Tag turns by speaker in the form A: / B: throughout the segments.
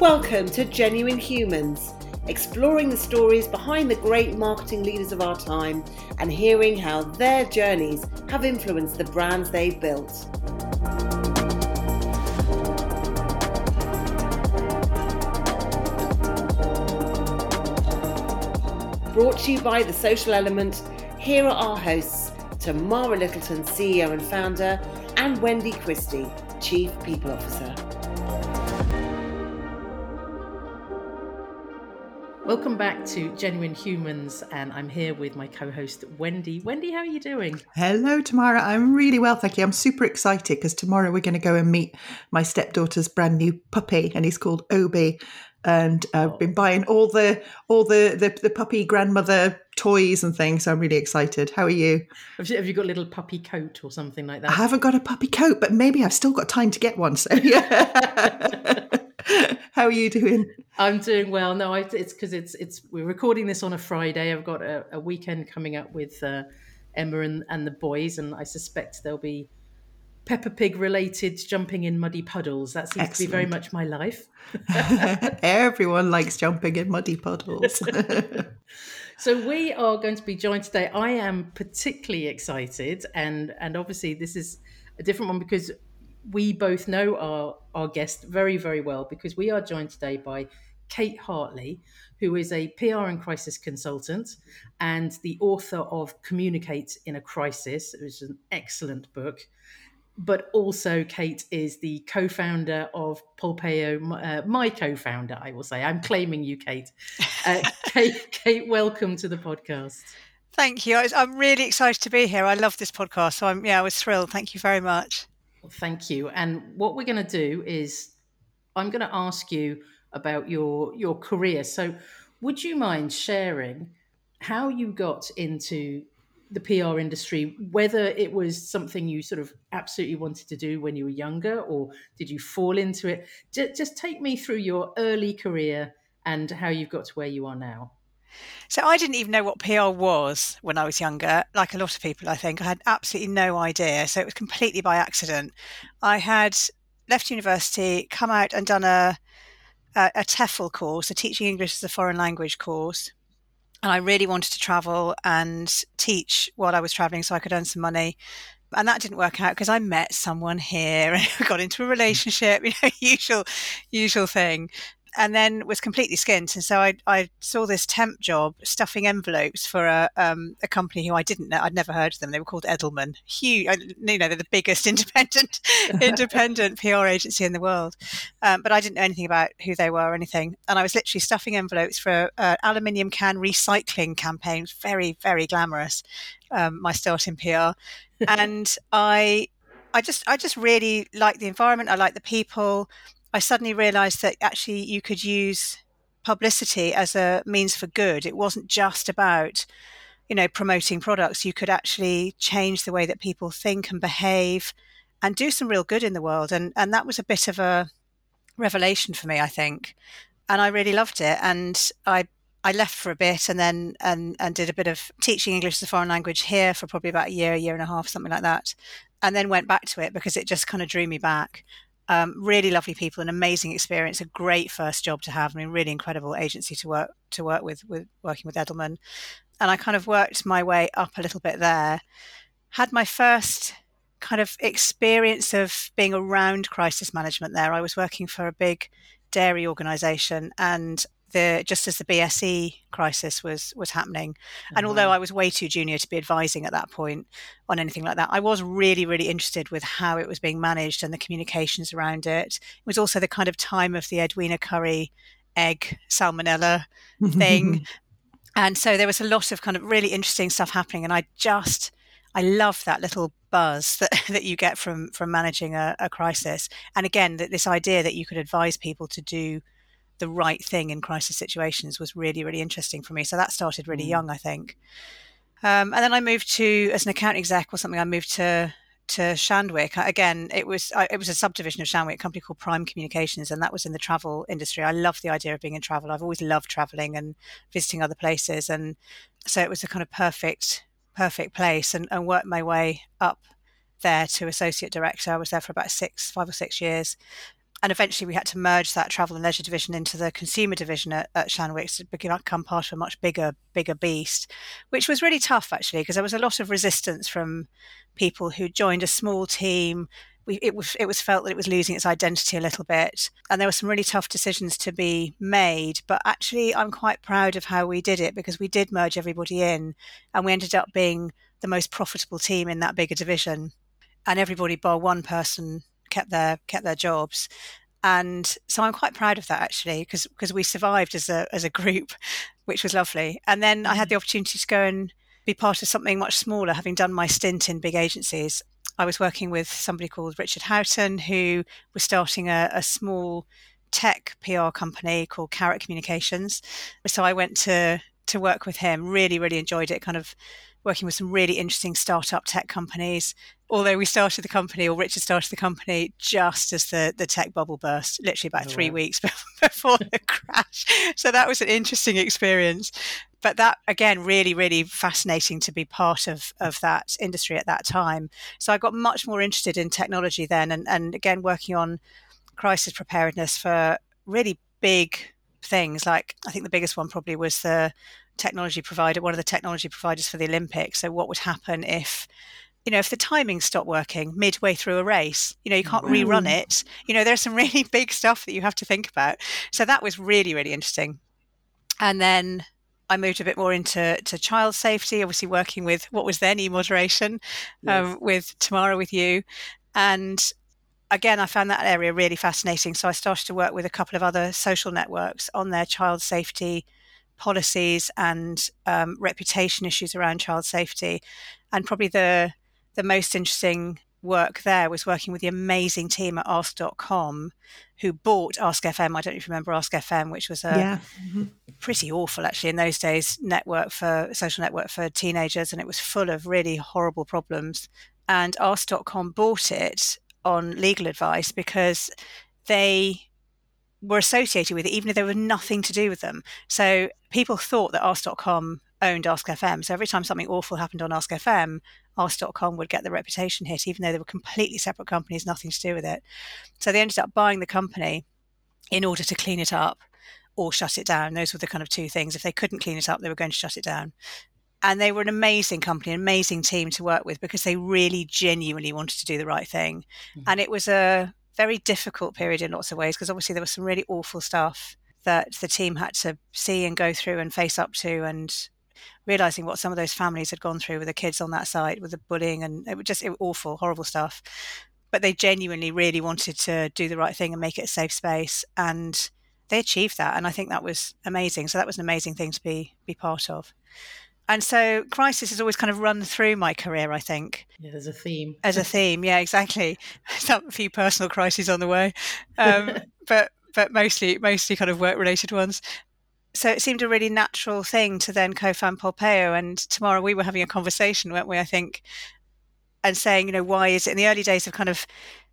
A: Welcome to Genuine Humans, exploring the stories behind the great marketing leaders of our time and hearing how their journeys have influenced the brands they've built. Brought to you by The Social Element, here are our hosts, Tamara Littleton, CEO and founder, and Wendy Christie, Chief People Officer.
B: Welcome back to Genuine Humans, and I'm here with my co host, Wendy. Wendy, how are you doing?
C: Hello, Tamara. I'm really well, thank you. I'm super excited because tomorrow we're going to go and meet my stepdaughter's brand new puppy, and he's called Obi. And I've oh. been buying all the all the, the, the puppy grandmother toys and things. So I'm really excited. How are you?
B: Have, you? have you got a little puppy coat or something like that?
C: I haven't got a puppy coat, but maybe I've still got time to get one. So yeah. How are you doing?
B: I'm doing well. No, I, it's because it's it's we're recording this on a Friday. I've got a, a weekend coming up with uh, Emma and, and the boys, and I suspect there'll be Peppa Pig related jumping in muddy puddles. That seems Excellent. to be very much my life.
C: Everyone likes jumping in muddy puddles.
B: so we are going to be joined today. I am particularly excited, and and obviously this is a different one because we both know our, our guest very, very well because we are joined today by Kate Hartley, who is a PR and crisis consultant and the author of Communicate in a Crisis, which is an excellent book. But also, Kate is the co founder of Polpeo, uh, my co founder, I will say. I'm claiming you, Kate. Uh, Kate. Kate, welcome to the podcast.
D: Thank you. I'm really excited to be here. I love this podcast. So I'm, yeah, I was thrilled. Thank you very much.
B: Thank you. And what we're going to do is I'm going to ask you about your your career. So, would you mind sharing how you got into the PR industry, whether it was something you sort of absolutely wanted to do when you were younger, or did you fall into it? Just take me through your early career and how you've got to where you are now.
D: So I didn't even know what PR was when I was younger, like a lot of people, I think. I had absolutely no idea. So it was completely by accident. I had left university, come out and done a, a, a TEFL course, a Teaching English as a Foreign Language course. And I really wanted to travel and teach while I was traveling so I could earn some money and that didn't work out because I met someone here and got into a relationship, you know, usual, usual thing and then was completely skint. And so I, I saw this temp job stuffing envelopes for a, um, a company who I didn't know. I'd never heard of them. They were called Edelman. Huge, you know, they're the biggest independent independent PR agency in the world. Um, but I didn't know anything about who they were or anything. And I was literally stuffing envelopes for an aluminium can recycling campaign. Very, very glamorous. Um, my start in PR, and I I just I just really like the environment. I like the people. I suddenly realized that actually you could use publicity as a means for good. It wasn't just about, you know, promoting products. You could actually change the way that people think and behave and do some real good in the world. And and that was a bit of a revelation for me, I think. And I really loved it. And I I left for a bit and then and and did a bit of teaching English as a foreign language here for probably about a year, a year and a half, something like that. And then went back to it because it just kind of drew me back. Um, really lovely people, an amazing experience, a great first job to have. I mean, really incredible agency to work to work with, with working with Edelman. And I kind of worked my way up a little bit there. Had my first kind of experience of being around crisis management there. I was working for a big dairy organization and the just as the BSE crisis was was happening. And mm-hmm. although I was way too junior to be advising at that point on anything like that, I was really really interested with how it was being managed and the communications around it. It was also the kind of time of the Edwina Currie egg salmonella thing. and so there was a lot of kind of really interesting stuff happening and I just I love that little buzz that, that you get from from managing a, a crisis. And again, that this idea that you could advise people to do the right thing in crisis situations was really, really interesting for me. So that started really mm. young, I think. Um, and then I moved to, as an account exec or something, I moved to to Shandwick. Again, it was it was a subdivision of Shandwick, a company called Prime Communications, and that was in the travel industry. I love the idea of being in travel. I've always loved traveling and visiting other places, and so it was a kind of perfect perfect place, and, and worked my way up there to associate director. I was there for about six, five or six years, and eventually we had to merge that travel and leisure division into the consumer division at, at Shandwick to become part of a much bigger, bigger beast, which was really tough actually because there was a lot of resistance from people who joined a small team. We, it was it was felt that it was losing its identity a little bit, and there were some really tough decisions to be made. But actually, I'm quite proud of how we did it because we did merge everybody in, and we ended up being the most profitable team in that bigger division, and everybody bar one person kept their kept their jobs. And so I'm quite proud of that actually because because we survived as a as a group which was lovely. And then I had mm. the opportunity to go and be part of something much smaller having done my stint in big agencies. I was working with somebody called Richard Houghton who was starting a, a small tech PR company called Carrot Communications. So I went to to work with him really really enjoyed it kind of working with some really interesting startup tech companies. Although we started the company, or Richard started the company just as the, the tech bubble burst, literally about oh, three wow. weeks before the crash. So that was an interesting experience. But that, again, really, really fascinating to be part of, of that industry at that time. So I got much more interested in technology then, and, and again, working on crisis preparedness for really big things. Like, I think the biggest one probably was the technology provider, one of the technology providers for the Olympics. So, what would happen if, you know, if the timing stopped working midway through a race? You know, you can't rerun it. You know, there's some really big stuff that you have to think about. So that was really, really interesting. And then I moved a bit more into to child safety, obviously working with what was then e-moderation um, yes. um, with Tamara with you. And again, I found that area really fascinating. So I started to work with a couple of other social networks on their child safety policies and um, reputation issues around child safety. And probably the the most interesting work there was working with the amazing team at Ask.com who bought Ask FM. I don't know if you remember Ask FM, which was a yeah. mm-hmm. pretty awful actually in those days network for social network for teenagers, and it was full of really horrible problems. And Ask.com bought it on legal advice because they were associated with it, even if there was nothing to do with them. So people thought that Ask.com owned Ask.fm. So every time something awful happened on Ask.fm, Ask.com would get the reputation hit, even though they were completely separate companies, nothing to do with it. So they ended up buying the company in order to clean it up or shut it down. Those were the kind of two things. If they couldn't clean it up, they were going to shut it down. And they were an amazing company, an amazing team to work with because they really genuinely wanted to do the right thing. Mm-hmm. And it was a very difficult period in lots of ways because obviously there was some really awful stuff that the team had to see and go through and face up to and realizing what some of those families had gone through with the kids on that site with the bullying and it was just it was awful horrible stuff. But they genuinely really wanted to do the right thing and make it a safe space and they achieved that and i think that was amazing. So that was an amazing thing to be be part of and so crisis has always kind of run through my career, I think.
B: Yeah, there's a theme.
D: As a theme, yeah, exactly. Some a few personal crises on the way, um, but but mostly mostly kind of work related ones. So it seemed a really natural thing to then co-found Polpeo. And Tamara we were having a conversation, weren't we? I think, and saying, you know, why is it in the early days of kind of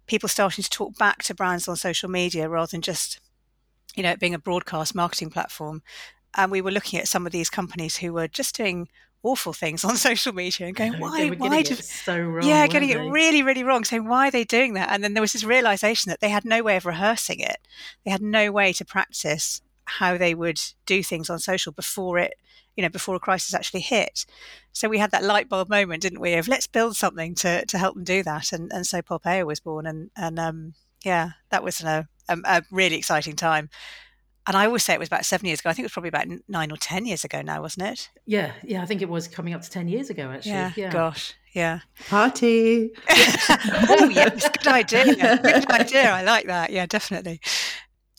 D: people starting to talk back to brands on social media rather than just you know, it being a broadcast marketing platform and we were looking at some of these companies who were just doing awful things on social media and going, why, why did
B: so wrong?
D: Yeah, getting they? it really, really wrong. Saying, why are they doing that? And then there was this realization that they had no way of rehearsing it. They had no way to practice how they would do things on social before it, you know, before a crisis actually hit. So we had that light bulb moment, didn't we? Of let's build something to to help them do that. And and so Polpeo was born, and and um, yeah, that was a, a, a really exciting time and I always say it was about seven years ago. I think it was probably about nine or ten years ago now, wasn't it?
B: Yeah, yeah. I think it was coming up to ten years ago. Actually,
D: yeah.
B: yeah.
D: Gosh, yeah.
C: Party.
D: oh yes, good idea. Good idea. I like that. Yeah, definitely.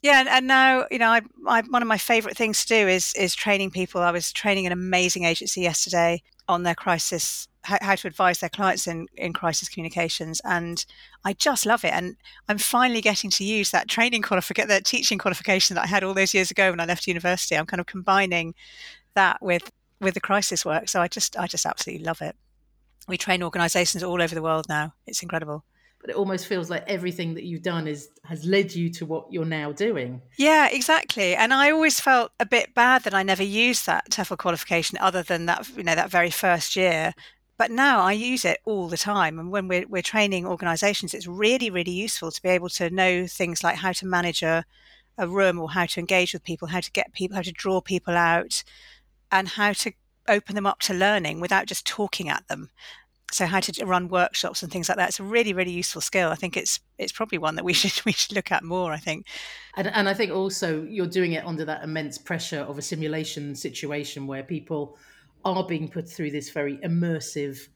D: Yeah, and, and now you know, I, I, one of my favourite things to do is is training people. I was training an amazing agency yesterday on their crisis how, how, to advise their clients in, in crisis communications. And I just love it. And I'm finally getting to use that training qualification, that teaching qualification that I had all those years ago when I left university. I'm kind of combining that with with the crisis work. So I just I just absolutely love it. We train organizations all over the world now. It's incredible
B: but it almost feels like everything that you've done is has led you to what you're now doing.
D: Yeah, exactly. And I always felt a bit bad that I never used that TEFL qualification other than that, you know, that very first year but now I use it all the time. And when we're, we're training organizations, it's really, really useful to be able to know things like how to manage a, a room or how to engage with people, how to get people, how to draw people out, and how to open them up to learning without just talking at them. So how to run workshops and things like that. It's a really, really useful skill. I think it's it's probably one that we should we should look at more. I think,
B: and, and I think also you're doing it under that immense pressure of a simulation situation where people are being put through this very immersive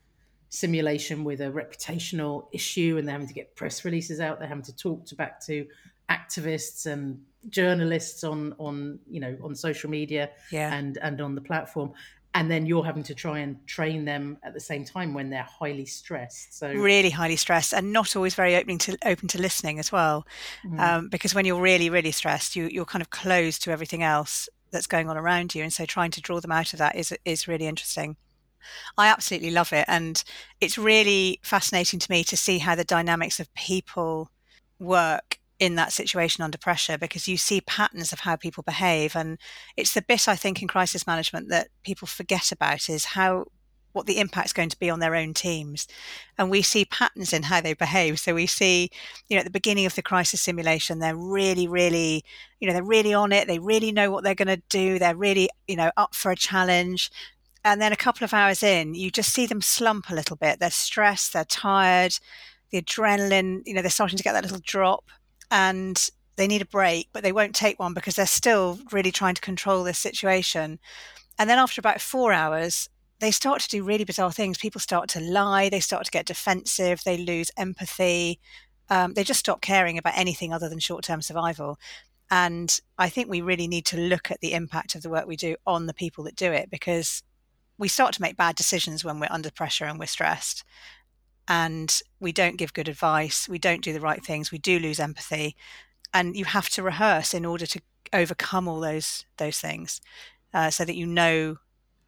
B: simulation with a reputational issue and they're having to get press releases out. They're having to talk to back to activists and journalists on on you know on social media
D: yeah.
B: and and on the platform. And then you're having to try and train them at the same time when they're highly stressed. So
D: really highly stressed and not always very open to open to listening as well. Mm. um, because when you're really really stressed you you're kind of closed to everything else that's going on around you and so trying to draw them out of that is is really interesting. I absolutely love it and it's really fascinating to me to see how the dynamics of people work in that situation under pressure because you see patterns of how people behave and it's the bit i think in crisis management that people forget about is how what the impact's going to be on their own teams. And we see patterns in how they behave. So we see you know at the beginning of the crisis simulation they're really really you know they're really on it. They really know what they're going to do. They're really you know up for a challenge. And then a couple of hours in you just see them slump a little bit. They're stressed they're tired the adrenaline you know they're starting to get that little drop and they need a break, but they won't take one because they're still really trying to control this situation. And then after about four hours, they start to do really bizarre things. People start to lie, they start to get defensive, they lose empathy, um, they just stop caring about anything other than short term survival. And I think we really need to look at the impact of the work we do on the people that do it because we start to make bad decisions when we're under pressure and we're stressed and we don't give good advice, we don't do the right things, we do lose empathy, and you have to rehearse in order to overcome all those those things, uh, so that you know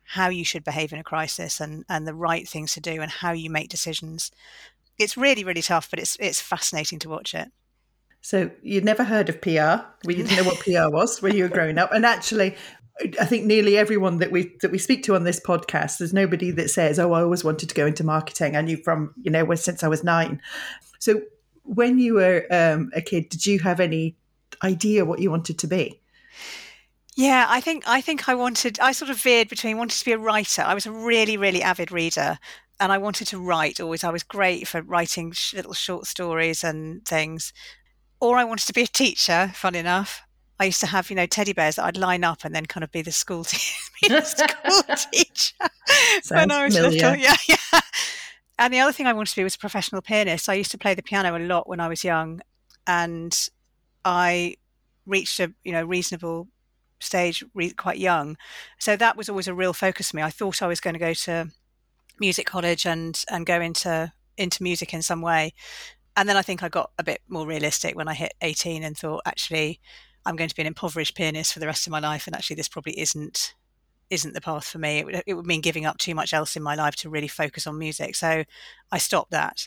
D: how you should behave in a crisis and and the right things to do and how you make decisions. It's really really tough, but it's it's fascinating to watch it.
C: So you'd never heard of PR? You didn't know what PR was when you were growing up, and actually, I think nearly everyone that we that we speak to on this podcast, there's nobody that says, "Oh, I always wanted to go into marketing." I knew from you know since I was nine. So, when you were um, a kid, did you have any idea what you wanted to be?
D: Yeah, I think I think I wanted. I sort of veered between wanted to be a writer. I was a really really avid reader, and I wanted to write. Always, I was great for writing little short stories and things. Or I wanted to be a teacher. Fun enough, I used to have, you know, teddy bears that I'd line up and then kind of be the school, te- the school teacher
C: when I was familiar. little.
D: Yeah, yeah. And the other thing I wanted to be was a professional pianist. I used to play the piano a lot when I was young, and I reached a you know reasonable stage quite young. So that was always a real focus for me. I thought I was going to go to music college and and go into into music in some way. And then I think I got a bit more realistic when I hit 18 and thought actually I'm going to be an impoverished pianist for the rest of my life, and actually, this probably isn't isn't the path for me. It would, it would mean giving up too much else in my life to really focus on music. So I stopped that.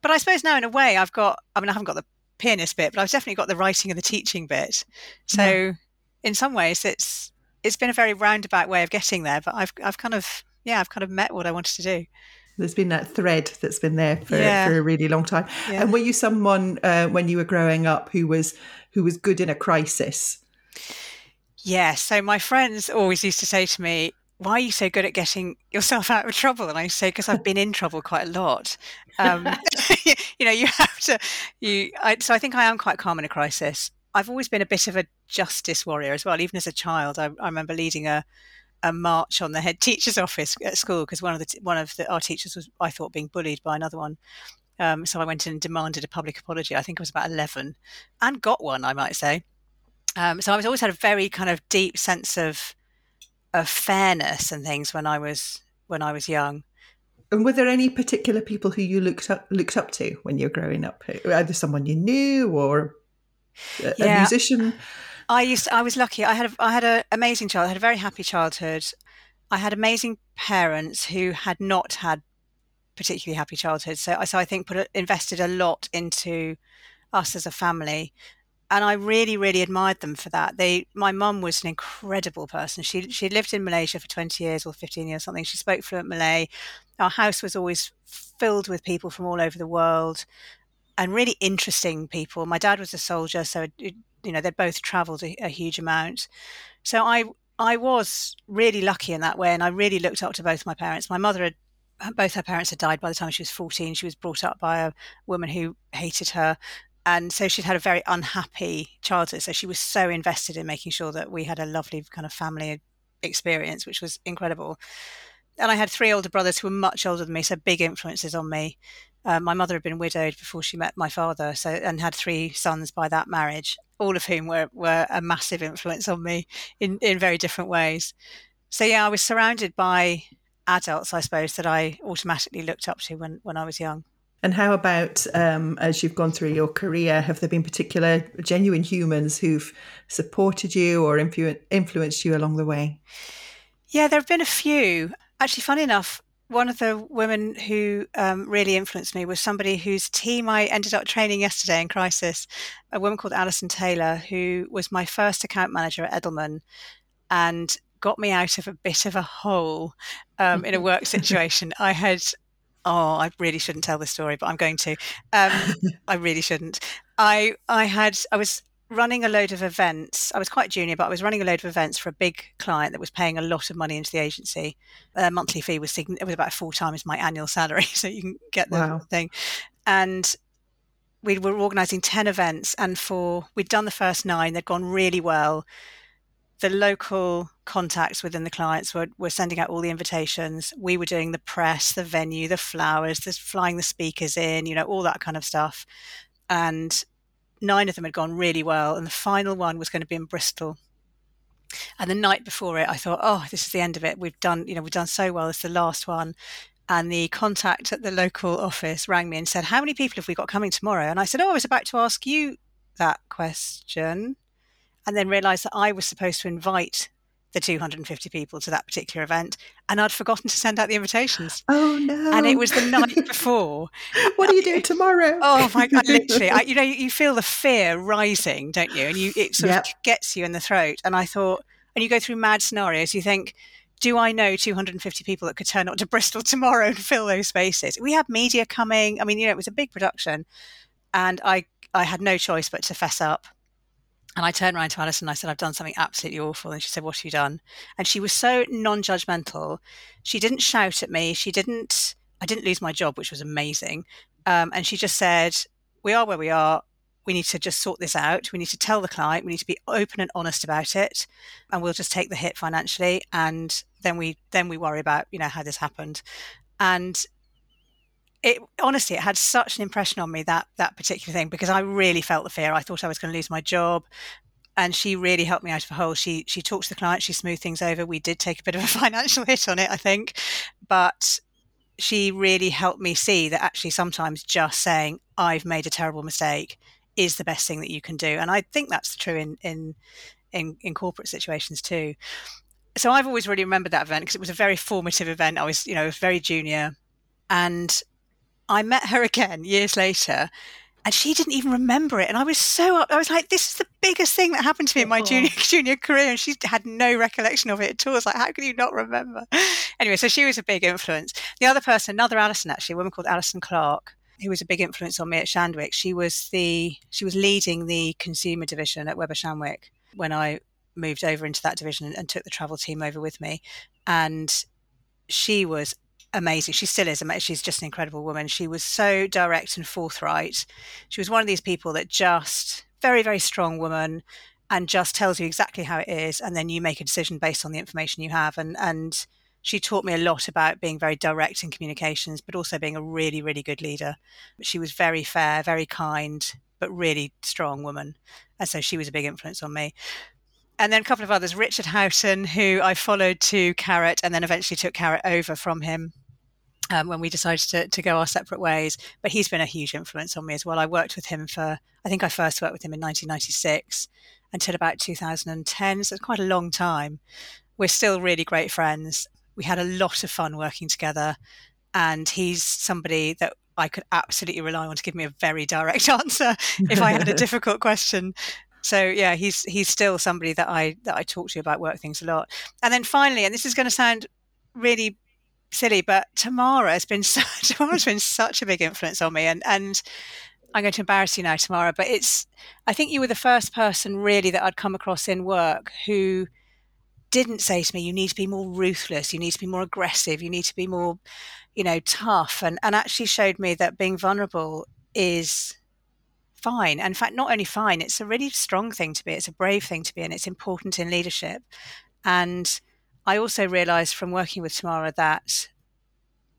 D: But I suppose now, in a way, I've got. I mean, I haven't got the pianist bit, but I've definitely got the writing and the teaching bit. So, yeah. In some ways, it's it's been a very roundabout way of getting there. But I've I've kind of yeah, I've kind of met what I wanted to do
C: there's been that thread that's been there for, yeah. for a really long time. Yeah. And were you someone uh, when you were growing up who was who was good in a crisis?
D: Yeah. So my friends always used to say to me, why are you so good at getting yourself out of trouble? And I say, because I've been in trouble quite a lot. Um, you know, you have to, you, I, so I think I am quite calm in a crisis. I've always been a bit of a justice warrior as well. Even as a child, I, I remember leading a, a march on the head teacher's office at school because one of the, one of the, our teachers was, I thought, being bullied by another one. Um, so I went in and demanded a public apology. I think I was about 11 and got one, I might say. Um, so I was always had a very kind of deep sense of of fairness and things when I was when I was young.
C: And were there any particular people who you looked up looked up to when you were growing up? Either someone you knew or a, yeah. a musician?
D: I used to, I was lucky. I had a, I had an amazing child. I had a very happy childhood. I had amazing parents who had not had particularly happy childhood. So, I so I think put a, invested a lot into us as a family, and I really, really admired them for that. They, my mum was an incredible person. She she lived in Malaysia for twenty years or fifteen years, something. She spoke fluent Malay. our house was always filled with people from all over the world and really interesting people. My dad was a soldier, so it, you know they'd both travelled a, a, huge amount. So I I was really lucky in that way, and I really looked up to both my parents. My mother had both her parents had died by the time she was 14. She was brought up by a woman who hated her. And so she'd had a very unhappy childhood. So she was so invested in making sure that we had a lovely kind of family experience, which was incredible. And I had three older brothers who were much older than me, so big influences on me. Uh, my mother had been widowed before she met my father, so and had three sons by that marriage, all of whom were, were a massive influence on me in, in very different ways. So yeah, I was surrounded by adults, I suppose, that I automatically looked up to when, when I was young.
C: And how about um, as you've gone through your career, have there been particular genuine humans who've supported you or influ- influenced you along the way?
D: Yeah, there have been a few. Actually, funny enough, one of the women who um, really influenced me was somebody whose team I ended up training yesterday in crisis, a woman called Alison Taylor, who was my first account manager at Edelman. And got me out of a bit of a hole um, in a work situation. I had, oh, I really shouldn't tell this story, but I'm going to. Um, I really shouldn't. I I had I was running a load of events. I was quite junior, but I was running a load of events for a big client that was paying a lot of money into the agency. A monthly fee was it was about four times my annual salary, so you can get the wow. thing. And we were organising ten events, and for we'd done the first nine, they'd gone really well the local contacts within the clients were, were sending out all the invitations. We were doing the press, the venue, the flowers, the flying the speakers in, you know, all that kind of stuff. And nine of them had gone really well. And the final one was going to be in Bristol. And the night before it, I thought, oh, this is the end of it. We've done, you know, we've done so well. It's the last one. And the contact at the local office rang me and said, How many people have we got coming tomorrow? And I said, Oh, I was about to ask you that question and then realised that I was supposed to invite the 250 people to that particular event and I'd forgotten to send out the invitations.
C: Oh no.
D: And it was the night before.
C: what are you doing tomorrow?
D: oh my god, literally. I, you know, you feel the fear rising, don't you? And you it sort yep. of gets you in the throat. And I thought and you go through mad scenarios, you think do I know 250 people that could turn up to Bristol tomorrow and fill those spaces? We had media coming. I mean, you know, it was a big production and I I had no choice but to fess up and I turned around to Alison and I said, I've done something absolutely awful. And she said, What have you done? And she was so non judgmental. She didn't shout at me. She didn't, I didn't lose my job, which was amazing. Um, and she just said, We are where we are. We need to just sort this out. We need to tell the client. We need to be open and honest about it. And we'll just take the hit financially. And then we, then we worry about, you know, how this happened. And it honestly it had such an impression on me that that particular thing because I really felt the fear. I thought I was going to lose my job. And she really helped me out of a hole. She she talked to the client, she smoothed things over. We did take a bit of a financial hit on it, I think, but she really helped me see that actually sometimes just saying I've made a terrible mistake is the best thing that you can do. And I think that's true in in in, in corporate situations too. So I've always really remembered that event because it was a very formative event. I was, you know, very junior, and I met her again years later and she didn't even remember it. And I was so up. I was like, this is the biggest thing that happened to me in my oh. junior junior career. And she had no recollection of it at all. I was like, how can you not remember? Anyway, so she was a big influence. The other person, another Alison, actually, a woman called Alison Clark, who was a big influence on me at Shandwick. She was the she was leading the consumer division at Weber Shandwick when I moved over into that division and, and took the travel team over with me. And she was amazing. She still is. She's just an incredible woman. She was so direct and forthright. She was one of these people that just very, very strong woman and just tells you exactly how it is. And then you make a decision based on the information you have. And, and she taught me a lot about being very direct in communications, but also being a really, really good leader. She was very fair, very kind, but really strong woman. And so she was a big influence on me and then a couple of others, Richard Houghton, who I followed to Carrot and then eventually took Carrot over from him um, when we decided to, to go our separate ways. But he's been a huge influence on me as well. I worked with him for, I think I first worked with him in 1996 until about 2010. So it's quite a long time. We're still really great friends. We had a lot of fun working together. And he's somebody that I could absolutely rely on to give me a very direct answer if I had a difficult question. So yeah, he's he's still somebody that I that I talk to about work things a lot. And then finally, and this is going to sound really silly, but Tamara has been so, Tamara's been such a big influence on me, and and I'm going to embarrass you now, Tamara, but it's I think you were the first person really that I'd come across in work who didn't say to me, "You need to be more ruthless, you need to be more aggressive, you need to be more, you know, tough," and and actually showed me that being vulnerable is fine. And in fact, not only fine, it's a really strong thing to be, it's a brave thing to be, and it's important in leadership. And I also realized from working with Tamara that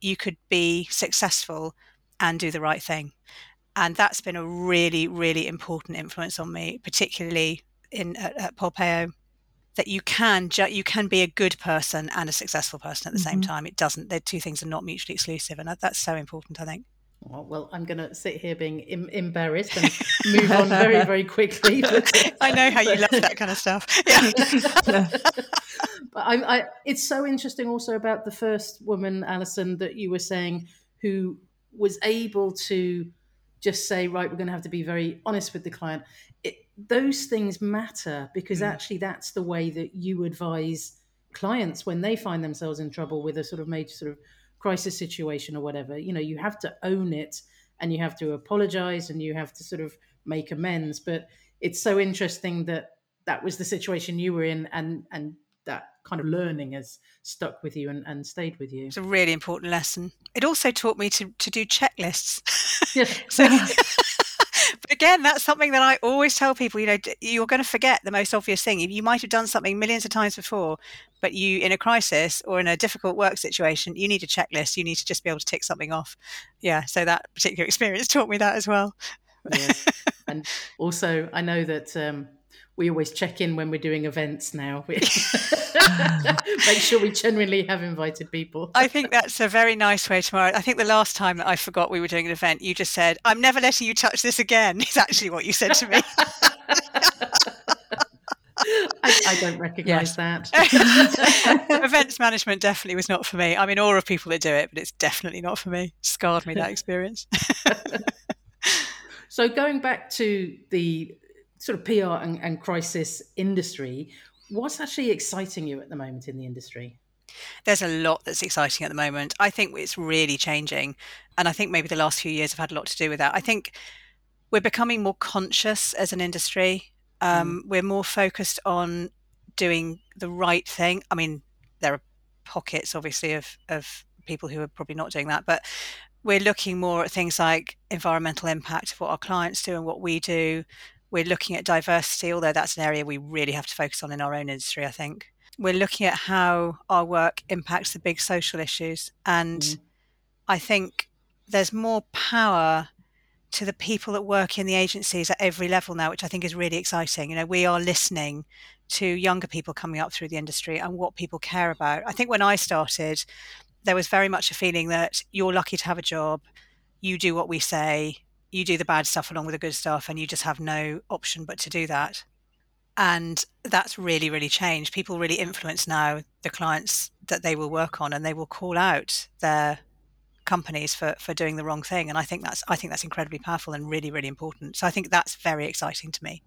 D: you could be successful and do the right thing. And that's been a really, really important influence on me, particularly in at, at Polpeo, that you can ju- you can be a good person and a successful person at the mm-hmm. same time. It doesn't; the two things are not mutually exclusive, and that, that's so important. I think.
B: Oh, well, I'm going to sit here being Im- embarrassed and move on very, very quickly.
D: But, I know how you love that kind of stuff. Yeah.
B: But I, I, it's so interesting also about the first woman, Alison, that you were saying, who was able to just say, right, we're going to have to be very honest with the client. It, those things matter because mm. actually that's the way that you advise clients when they find themselves in trouble with a sort of major sort of crisis situation or whatever you know you have to own it and you have to apologize and you have to sort of make amends but it's so interesting that that was the situation you were in and and that kind of learning has stuck with you and, and stayed with you
D: it's a really important lesson it also taught me to to do checklists yeah. so but again, that's something that I always tell people. You know, you're going to forget the most obvious thing. You might have done something millions of times before, but you, in a crisis or in a difficult work situation, you need a checklist. You need to just be able to tick something off. Yeah. So that particular experience taught me that as well.
B: Yeah. and also, I know that um, we always check in when we're doing events now. Make sure we genuinely have invited people.
D: I think that's a very nice way Tamara. I think the last time that I forgot we were doing an event, you just said, I'm never letting you touch this again, is actually what you said to me.
B: I, I, don't recognise yes. that.
D: Events management definitely was not for me. I'm in awe of people that do it, but it's definitely not for me. Scarred me that experience.
B: so going back to the sort of PR and, and crisis industry, what's actually exciting you at the moment in the industry?
D: There's a lot that's exciting at the moment. I think it's really changing. And I think maybe the last few years have had a lot to do with that. I think we're becoming more conscious as an industry. Um, mm. We're more focused on doing the right thing. I mean, there are pockets, obviously, of, of people who are probably not doing that, but we're looking more at things like environmental impact of what our clients do and what we do, we're looking at diversity, although that's an area we really have to focus on in our own industry, I think. We're looking at how our work impacts the big social issues. And mm. I think there's more power to the people that work in the agencies at every level now, which I think is really exciting. You know, we are listening to younger people coming up through the industry and what people care about. I think when I started, there was very much a feeling that you're lucky to have a job, you do what we say, you do the bad stuff along with the good stuff and you just have no option but to do that. And that's really really changed. People really influence now the clients that they will work on and they will call out their companies for for doing the wrong thing. And i think that's i think that's incredibly powerful and really really important. So i think that's very exciting to me.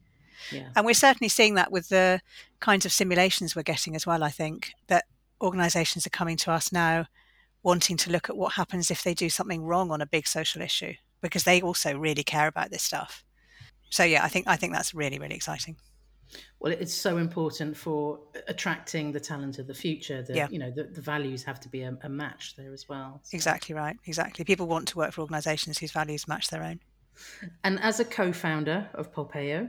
D: Yeah. and we're certainly seeing that with the kinds of simulations we're getting as well i think that organizations are coming to us now wanting to look at what happens if they do something wrong on a big social issue because they also really care about this stuff. So yeah, I think I think that's really really exciting.
B: Well, it's so important for attracting the talent of the future. That yeah. you know the, the values have to be a, a match there as well.
D: So. Exactly right. Exactly. People want to work for organisations whose values match their own.
B: And as a co-founder of Polpeo,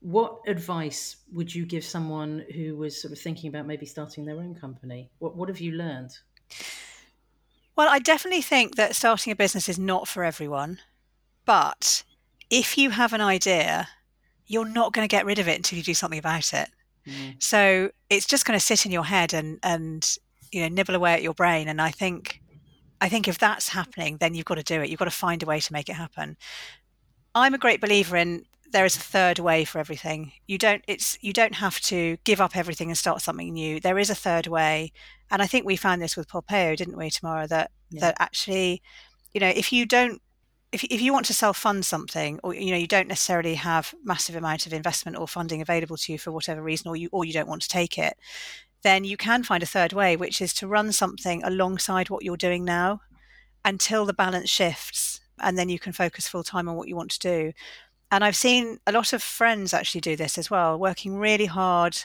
B: what advice would you give someone who was sort of thinking about maybe starting their own company? What What have you learned?
D: Well, I definitely think that starting a business is not for everyone. But if you have an idea, you're not going to get rid of it until you do something about it. Mm. So it's just going to sit in your head and and you know nibble away at your brain. And I think I think if that's happening, then you've got to do it. You've got to find a way to make it happen. I'm a great believer in there is a third way for everything. You don't it's you don't have to give up everything and start something new. There is a third way. And I think we found this with Polpeo, didn't we, Tamara that yeah. that actually, you know, if you don't if, if you want to self fund something or you know you don't necessarily have massive amount of investment or funding available to you for whatever reason or you or you don't want to take it then you can find a third way, which is to run something alongside what you're doing now until the balance shifts. And then you can focus full time on what you want to do. And I've seen a lot of friends actually do this as well, working really hard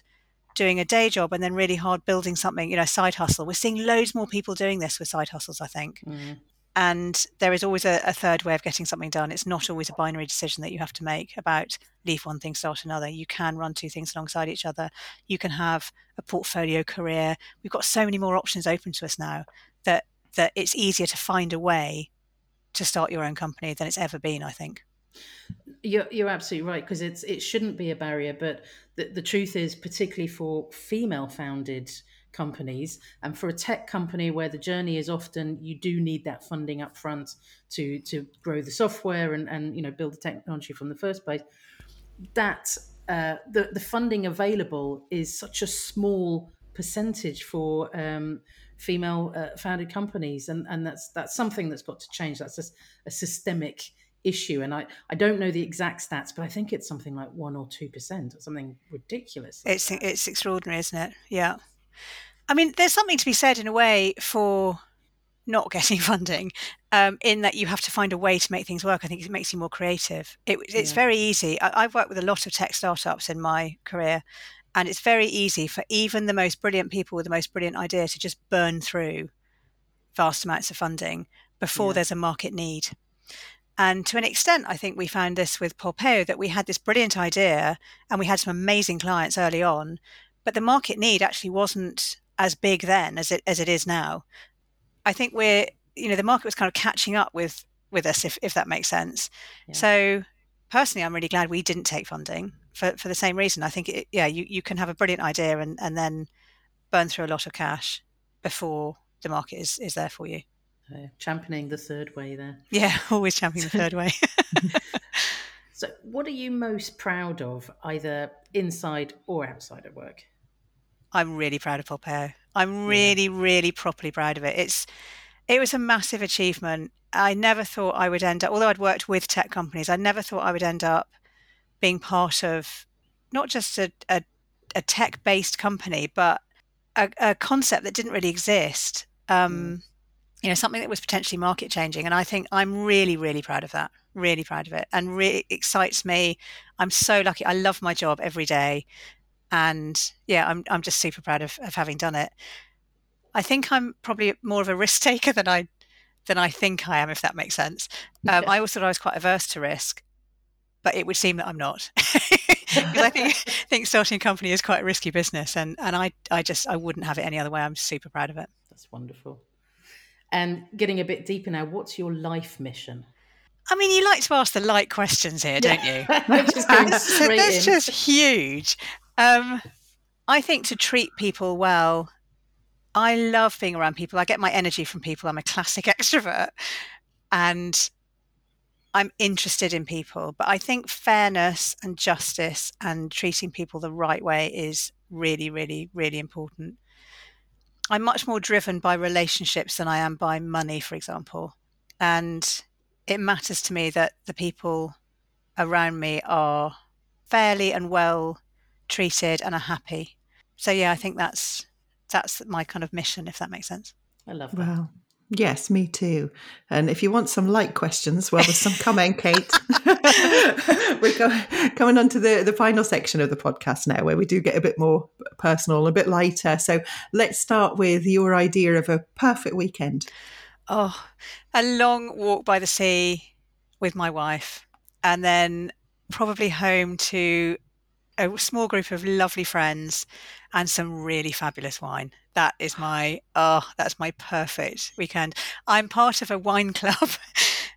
D: doing a day job and then really hard building something, you know, side hustle. We're seeing loads more people doing this with side hustles, I think. Mm. And there is always a, a, third way of getting something done. It's not always a binary decision that you have to make about leave one thing, start another. You can run two things alongside each other. You can have a portfolio career. We've got so many more options open to us now that that it's easier to find a way to start your own company than it's ever been, I think.
B: You're, you're absolutely right because it's it shouldn't be a barrier, but the, the truth is, particularly for female founded companies and for a tech company where the journey is often you do need that funding up front to to grow the software and and you know build the technology from the first place that uh, the the funding available is such a small percentage for um, female uh, founded companies and and that's that's something that's got to change. That's just a systemic issue. And I, I don't know the exact stats, but I think it's something like one or two percent or something ridiculous.
D: Like it's that. it's extraordinary, isn't it? Yeah. I mean, there's something to be said in a way for not getting funding, um, in that you have to find a way to make things work. I think it makes you more creative. It, it's yeah. very easy. I, I've worked with a lot of tech startups in my career, and it's very easy for even the most brilliant people with the most brilliant idea to just burn through vast amounts of funding before yeah. there's a market need. And to an extent, I think we found this with Polpeo that we had this brilliant idea and we had some amazing clients early on, but the market need actually wasn't as big then as it as it is now. I think we're you know the market was kind of catching up with with us if if that makes sense. Yeah. So personally, I'm really glad we didn't take funding for for the same reason. I think it, yeah, you you can have a brilliant idea and and then burn through a lot of cash before the market is is there for you.
B: Uh, championing the third way there.
D: Yeah, always championing the third way.
B: so, what are you most proud of, either inside or outside of work?
D: I'm really proud of Polpeo. I'm really, yeah. really properly proud of it. It's it was a massive achievement. I never thought I would end up, although I'd worked with tech companies, I never thought I would end up being part of not just a, a, a tech based company, but a, a, concept that didn't really exist. Um, mm you know something that was potentially market changing and i think i'm really really proud of that really proud of it and really excites me. I'm so lucky i love my job every day and yeah i'm, I'm just super proud of, of having done it. I think i'm probably more of a risk taker than i than i think i am if that makes sense. Um, i always thought i was quite averse to risk but it would seem that i'm not. Because i think, think starting a company is quite a risky business and and i i just i wouldn't have it any other way. I'm super proud of it.
B: That's wonderful and getting a bit deeper now, what's your life mission?
D: I mean, you like to ask the light questions here, don't you? just that's just huge. Um, I think to treat people well, I love being around people. I get my energy from people. I'm a classic extrovert and I'm interested in people. But I think fairness and justice and treating people the right way is really, really, really important. I'm much more driven by relationships than I am by money, for example. And it matters to me that the people around me are fairly and well treated and are happy. So yeah, I think that's that's my kind of mission, if that makes sense.
B: I love that. Wow.
C: Yes, me too. And if you want some light questions, well, there's some coming, Kate. We're coming on to the, the final section of the podcast now, where we do get a bit more personal, a bit lighter. So let's start with your idea of a perfect weekend.
D: Oh, a long walk by the sea with my wife, and then probably home to a small group of lovely friends and some really fabulous wine. That is my oh, that's my perfect weekend. I'm part of a wine club,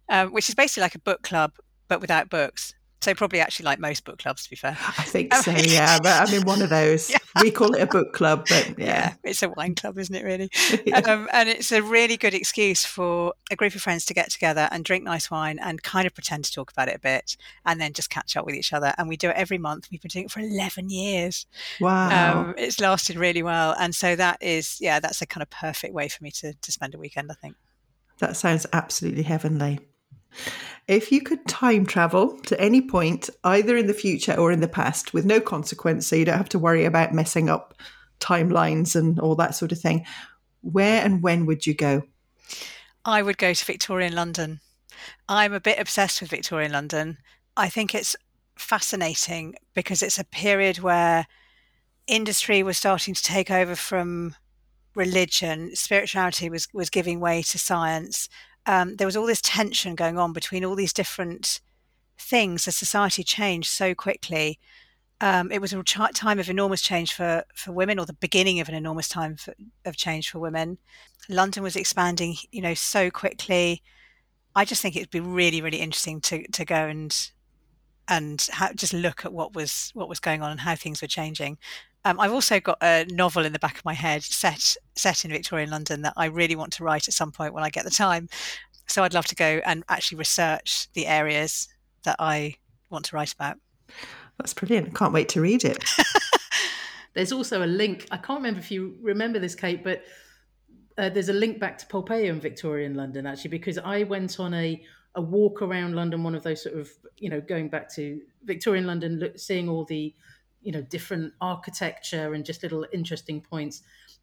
D: um, which is basically like a book club but without books. So probably actually like most book clubs, to be fair.
C: I think so, yeah. But I mean, one of those. yeah. We call it a book club, but yeah. yeah
D: it's a wine club, isn't it? Really, yeah. um, and it's a really good excuse for a group of friends to get together and drink nice wine and kind of pretend to talk about it a bit, and then just catch up with each other. And we do it every month. We've been doing it for eleven years.
C: Wow,
D: um, it's lasted really well, and so that is, yeah, that's a kind of perfect way for me to to spend a weekend. I think.
C: That sounds absolutely heavenly. If you could time travel to any point, either in the future or in the past, with no consequence, so you don't have to worry about messing up timelines and all that sort of thing. Where and when would you go?
D: I would go to Victorian London. I'm a bit obsessed with Victorian London. I think it's fascinating because it's a period where industry was starting to take over from religion, spirituality was was giving way to science. Um, there was all this tension going on between all these different things as society changed so quickly. Um, it was a time of enormous change for, for women, or the beginning of an enormous time for, of change for women. London was expanding, you know, so quickly. I just think it'd be really, really interesting to to go and and just look at what was what was going on and how things were changing. Um, I've also got a novel in the back of my head set set in Victorian London that I really want to write at some point when I get the time. So I'd love to go and actually research the areas that I want to write about.
C: That's brilliant. I can't wait to read it.
B: There's also a link. I can't remember if you remember this, Kate, but uh, there's a link back to Polpeio in Victorian London actually, because I went on a a walk around London, one of those sort of you know going back to Victorian London, look, seeing all the you know different architecture and just little interesting points.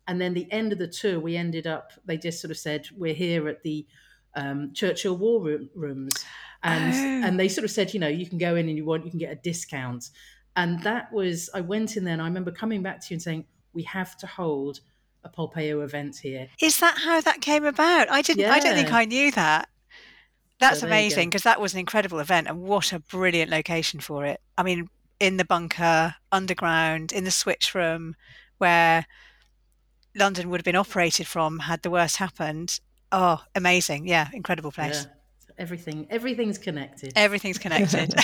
B: And then the end of the tour, we ended up. They just sort of said, "We're here at the um, Churchill War room, Rooms," and oh. and they sort of said, "You know, you can go in and you want you can get a discount." And that was I went in there, and I remember coming back to you and saying, "We have to hold." a Polpeio event here.
D: Is that how that came about? I didn't. Yeah. I don't think I knew that. That's so amazing because that was an incredible event, and what a brilliant location for it. I mean, in the bunker, underground, in the switch room, where London would have been operated from had the worst happened. Oh, amazing! Yeah, incredible place.
B: Yeah. Everything, everything's connected.
D: Everything's connected.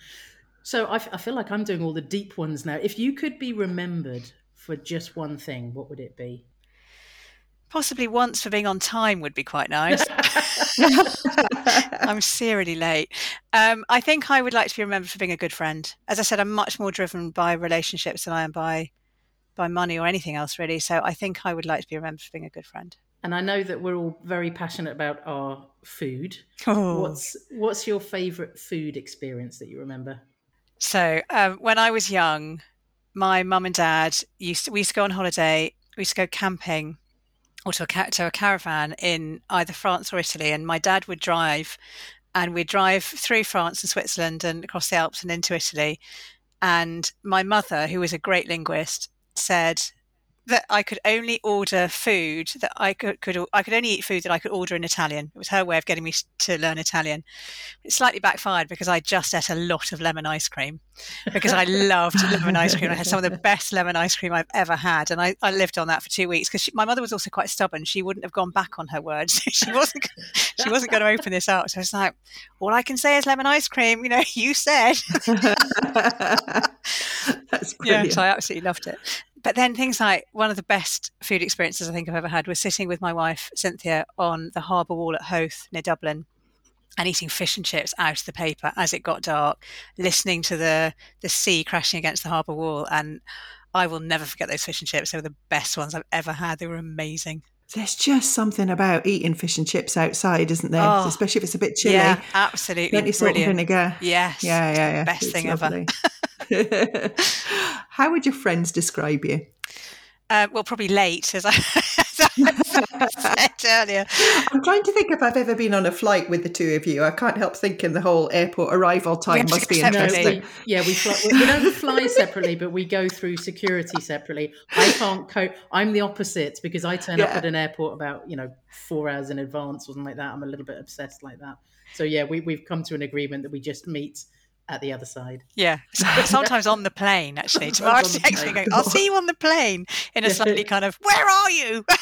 B: so I, f- I feel like I'm doing all the deep ones now. If you could be remembered for just one thing, what would it be?
D: Possibly once for being on time would be quite nice. I'm seriously late. Um, I think I would like to be remembered for being a good friend. As I said, I'm much more driven by relationships than I am by by money or anything else, really. So I think I would like to be remembered for being a good friend.
B: And I know that we're all very passionate about our food. Oh. What's what's your favourite food experience that you remember?
D: So um, when I was young, my mum and dad used to, we used to go on holiday. We used to go camping or to a, to a caravan in either France or Italy. And my dad would drive, and we'd drive through France and Switzerland and across the Alps and into Italy. And my mother, who was a great linguist, said, that I could only order food that I could, could I could only eat food that I could order in Italian. It was her way of getting me to learn Italian. It slightly backfired because I just ate a lot of lemon ice cream because I loved lemon ice cream. I had some of the best lemon ice cream I've ever had, and I, I lived on that for two weeks because my mother was also quite stubborn. She wouldn't have gone back on her words. she wasn't she wasn't going to open this up. So it's like all I can say is lemon ice cream. You know, you said. yeah, so I absolutely loved it but then things like one of the best food experiences I think I've ever had was sitting with my wife Cynthia on the harbour wall at Howth near Dublin and eating fish and chips out of the paper as it got dark, listening to the the sea crashing against the harbour wall and I will never forget those fish and chips. They were the best ones I've ever had. They were amazing.
C: There's just something about eating fish and chips outside, isn't there? Oh, Especially if it's a bit chilly.
D: Yeah, absolutely.
C: Plenty salt and vinegar.
D: Yes.
C: Yeah, yeah, yeah.
D: Best it's thing lovely.
C: ever. How would your friends describe you?
D: Uh, well, probably late, as I, said earlier.
C: I'm trying to think if I've ever been on a flight with the two of you. I can't help thinking the whole airport arrival time must be interesting.
B: yeah, we, fly, we, don't fly separately, but we go through security separately. I can't cope. I'm the opposite because I turn yeah. up at an airport about you know four hours in advance or something like that. I'm a little bit obsessed like that. So yeah, we, we've come to an agreement that we just meet at the other side.
D: Yeah, sometimes on the plane. Actually, Tamara texts me going, "I'll see you on the plane," in a slightly kind of, "Where are you?"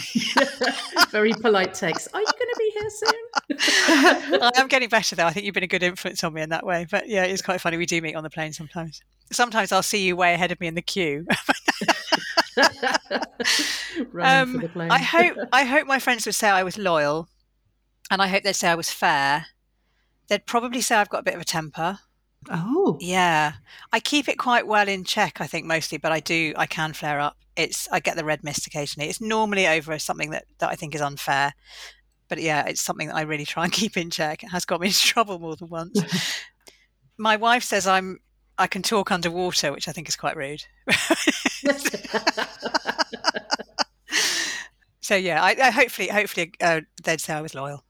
B: Very polite text. Are you going to be here
D: soon? I'm getting better though. I think you've been a good influence on me in that way. But yeah, it's quite funny. We do meet on the plane sometimes. Sometimes I'll see you way ahead of me in the queue. um, the I hope I hope my friends would say I was loyal, and I hope they'd say I was fair. They'd probably say I've got a bit of a temper.
C: Oh.
D: Yeah. I keep it quite well in check, I think, mostly, but I do, I can flare up. It's, I get the red mist occasionally. It's normally over something that, that I think is unfair. But yeah, it's something that I really try and keep in check. It has got me into trouble more than once. My wife says I'm I can talk underwater, which I think is quite rude. so yeah, I, I hopefully, hopefully uh, they'd say I was loyal.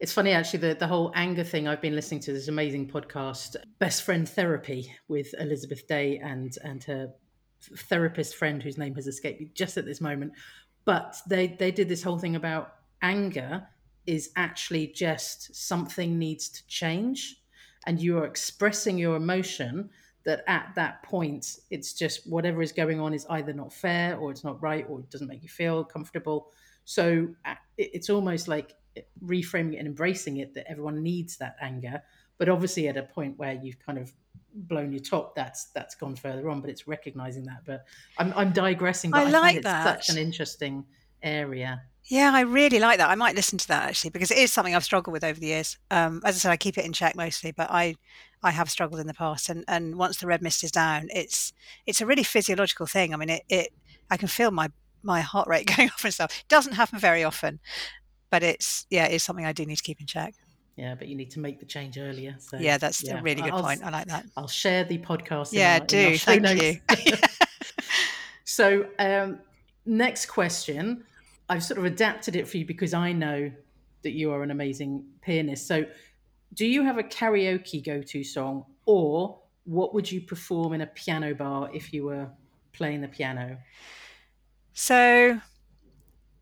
B: It's funny actually the, the whole anger thing. I've been listening to this amazing podcast, Best Friend Therapy, with Elizabeth Day and and her therapist friend whose name has escaped me just at this moment. But they they did this whole thing about anger is actually just something needs to change, and you are expressing your emotion. That at that point, it's just whatever is going on is either not fair or it's not right or it doesn't make you feel comfortable. So uh, it's almost like reframing it and embracing it that everyone needs that anger. But obviously at a point where you've kind of blown your top that's that's gone further on but it's recognizing that. But i'm, I'm digressing but
D: i,
B: I
D: like that
B: such an interesting area.
D: Yeah i really like that. I might listen to that actually because it is something i've struggled with over the years. Um, as i said i keep it in check mostly but i i have struggled in the past. And and once the red mist is down it's it's a really physiological thing. I mean it, it i can feel my my heart rate going off and stuff. It doesn't happen very often but it's yeah, it's something I do need to keep in check.
B: Yeah, but you need to make the change earlier. So
D: yeah, that's yeah. a really good I'll, point. I like that.
B: I'll share the podcast.
D: Yeah, do thank notes. you.
B: so um, next question, I've sort of adapted it for you because I know that you are an amazing pianist. So, do you have a karaoke go-to song, or what would you perform in a piano bar if you were playing the piano?
D: So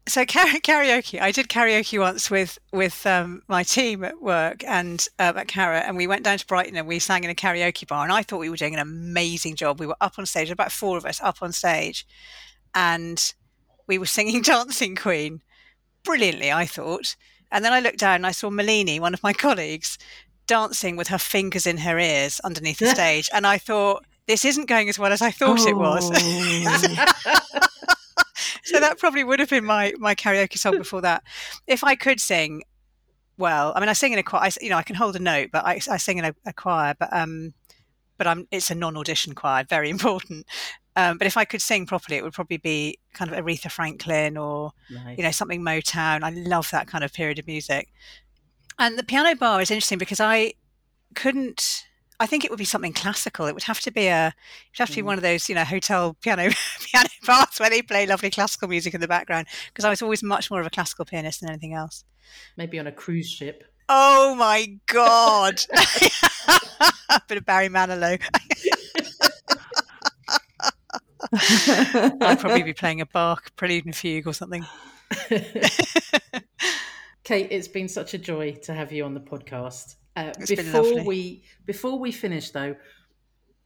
D: so karaoke i did karaoke once with with um, my team at work and uh, at Cara, and we went down to brighton and we sang in a karaoke bar and i thought we were doing an amazing job we were up on stage about four of us up on stage and we were singing dancing queen brilliantly i thought and then i looked down and i saw Malini, one of my colleagues dancing with her fingers in her ears underneath the stage and i thought this isn't going as well as i thought oh. it was oh. so that probably would have been my my karaoke song before that. If I could sing, well, I mean, I sing in a choir. I, you know, I can hold a note, but I, I sing in a, a, choir. But um, but I'm it's a non-audition choir, very important. Um, but if I could sing properly, it would probably be kind of Aretha Franklin or nice. you know something Motown. I love that kind of period of music. And the piano bar is interesting because I couldn't I think it would be something classical. It would have to be a, it would have to be mm. one of those, you know, hotel piano piano bars where they play lovely classical music in the background. Because I was always much more of a classical pianist than anything else.
B: Maybe on a cruise ship.
D: Oh my god! a bit of Barry Manilow. I'd probably be playing a Bach Prelude and Fugue or something.
B: Kate, it's been such a joy to have you on the podcast. Uh, before we before we finish, though,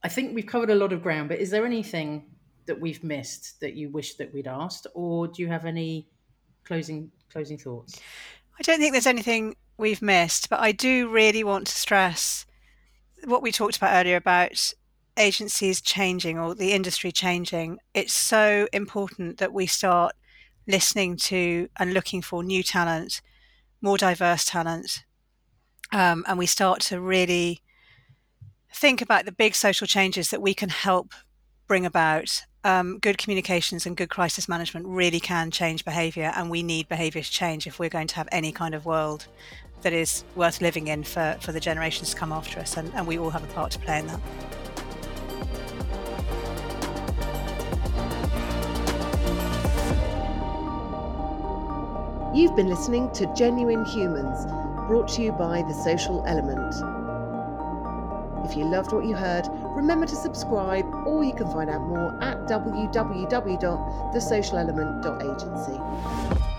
B: I think we've covered a lot of ground. But is there anything that we've missed that you wish that we'd asked, or do you have any closing closing thoughts?
D: I don't think there's anything we've missed, but I do really want to stress what we talked about earlier about agencies changing or the industry changing. It's so important that we start listening to and looking for new talent, more diverse talent, um, and we start to really think about the big social changes that we can help bring about. Um, good communications and good crisis management really can change behaviour, and we need behaviour to change if we're going to have any kind of world that is worth living in for, for the generations to come after us, and, and we all have a part to play in that.
A: You've been listening to Genuine Humans brought to you by The Social Element. If you loved what you heard, remember to subscribe or you can find out more at www.thesocialelement.agency.